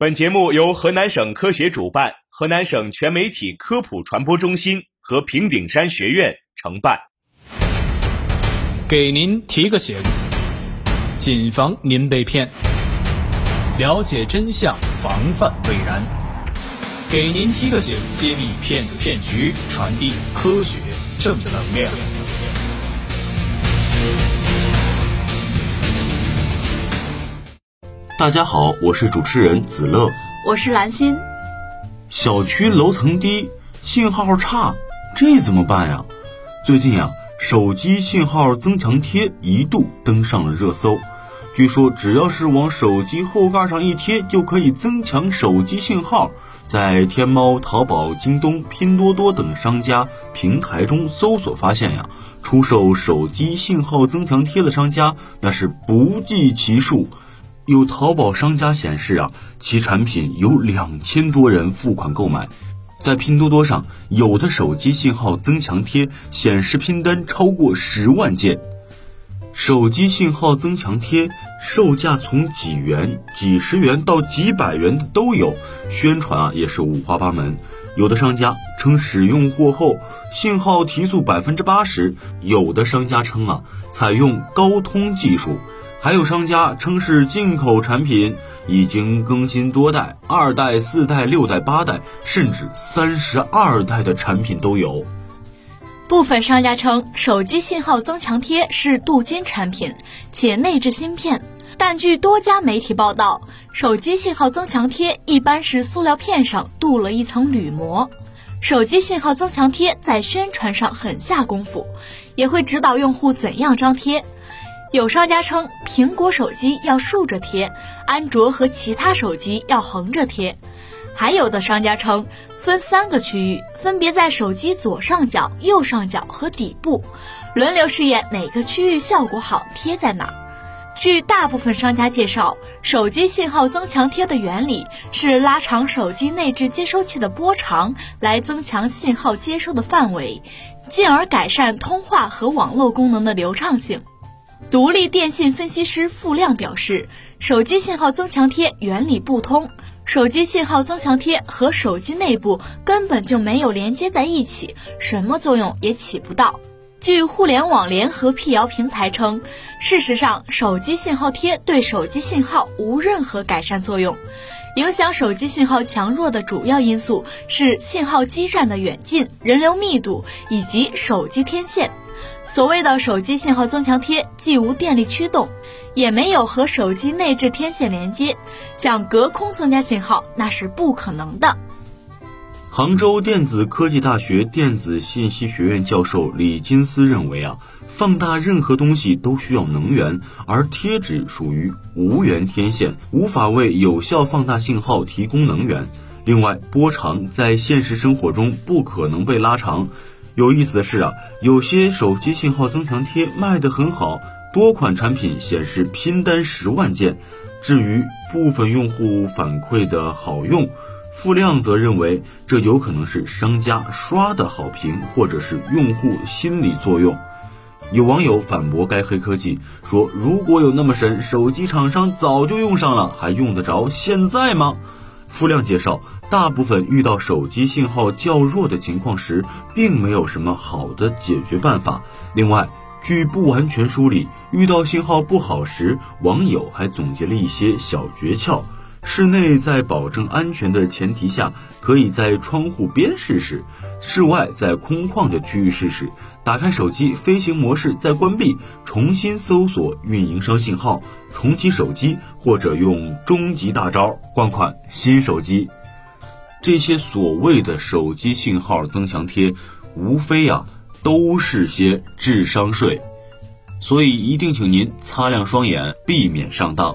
本节目由河南省科协主办，河南省全媒体科普传播中心和平顶山学院承办。给您提个醒，谨防您被骗。了解真相，防范未然。给您提个醒，揭秘骗子骗局，传递科学正能量。大家好，我是主持人子乐，我是兰心。小区楼层低，信号差，这怎么办呀？最近呀，手机信号增强贴一度登上了热搜。据说，只要是往手机后盖上一贴，就可以增强手机信号。在天猫、淘宝、京东、拼多多等商家平台中搜索发现呀，出售手机信号增强贴的商家那是不计其数。有淘宝商家显示啊，其产品有两千多人付款购买，在拼多多上，有的手机信号增强贴显示拼单超过十万件。手机信号增强贴售价从几元、几十元到几百元的都有，宣传啊也是五花八门。有的商家称使用过后信号提速百分之八十，有的商家称啊采用高通技术。还有商家称是进口产品，已经更新多代，二代、四代、六代、八代，甚至三十二代的产品都有。部分商家称手机信号增强贴是镀金产品，且内置芯片。但据多家媒体报道，手机信号增强贴一般是塑料片上镀了一层铝膜。手机信号增强贴在宣传上很下功夫，也会指导用户怎样张贴。有商家称，苹果手机要竖着贴，安卓和其他手机要横着贴。还有的商家称，分三个区域，分别在手机左上角、右上角和底部，轮流试验哪个区域效果好，贴在哪儿。据大部分商家介绍，手机信号增强贴的原理是拉长手机内置接收器的波长，来增强信号接收的范围，进而改善通话和网络功能的流畅性。独立电信分析师付亮表示，手机信号增强贴原理不通，手机信号增强贴和手机内部根本就没有连接在一起，什么作用也起不到。据互联网联合辟谣平台称，事实上，手机信号贴对手机信号无任何改善作用，影响手机信号强弱的主要因素是信号基站的远近、人流密度以及手机天线。所谓的手机信号增强贴既无电力驱动，也没有和手机内置天线连接，想隔空增加信号那是不可能的。杭州电子科技大学电子信息学院教授李金思认为啊，放大任何东西都需要能源，而贴纸属于无源天线，无法为有效放大信号提供能源。另外，波长在现实生活中不可能被拉长。有意思的是啊，有些手机信号增强贴卖得很好，多款产品显示拼单十万件。至于部分用户反馈的好用，付亮则认为这有可能是商家刷的好评，或者是用户心理作用。有网友反驳该黑科技说：“如果有那么神，手机厂商早就用上了，还用得着现在吗？”付亮介绍。大部分遇到手机信号较弱的情况时，并没有什么好的解决办法。另外，据不完全梳理，遇到信号不好时，网友还总结了一些小诀窍：室内在保证安全的前提下，可以在窗户边试试；室外在空旷的区域试试。打开手机飞行模式再关闭，重新搜索运营商信号，重启手机，或者用终极大招换款新手机。这些所谓的手机信号增强贴，无非啊都是些智商税，所以一定请您擦亮双眼，避免上当。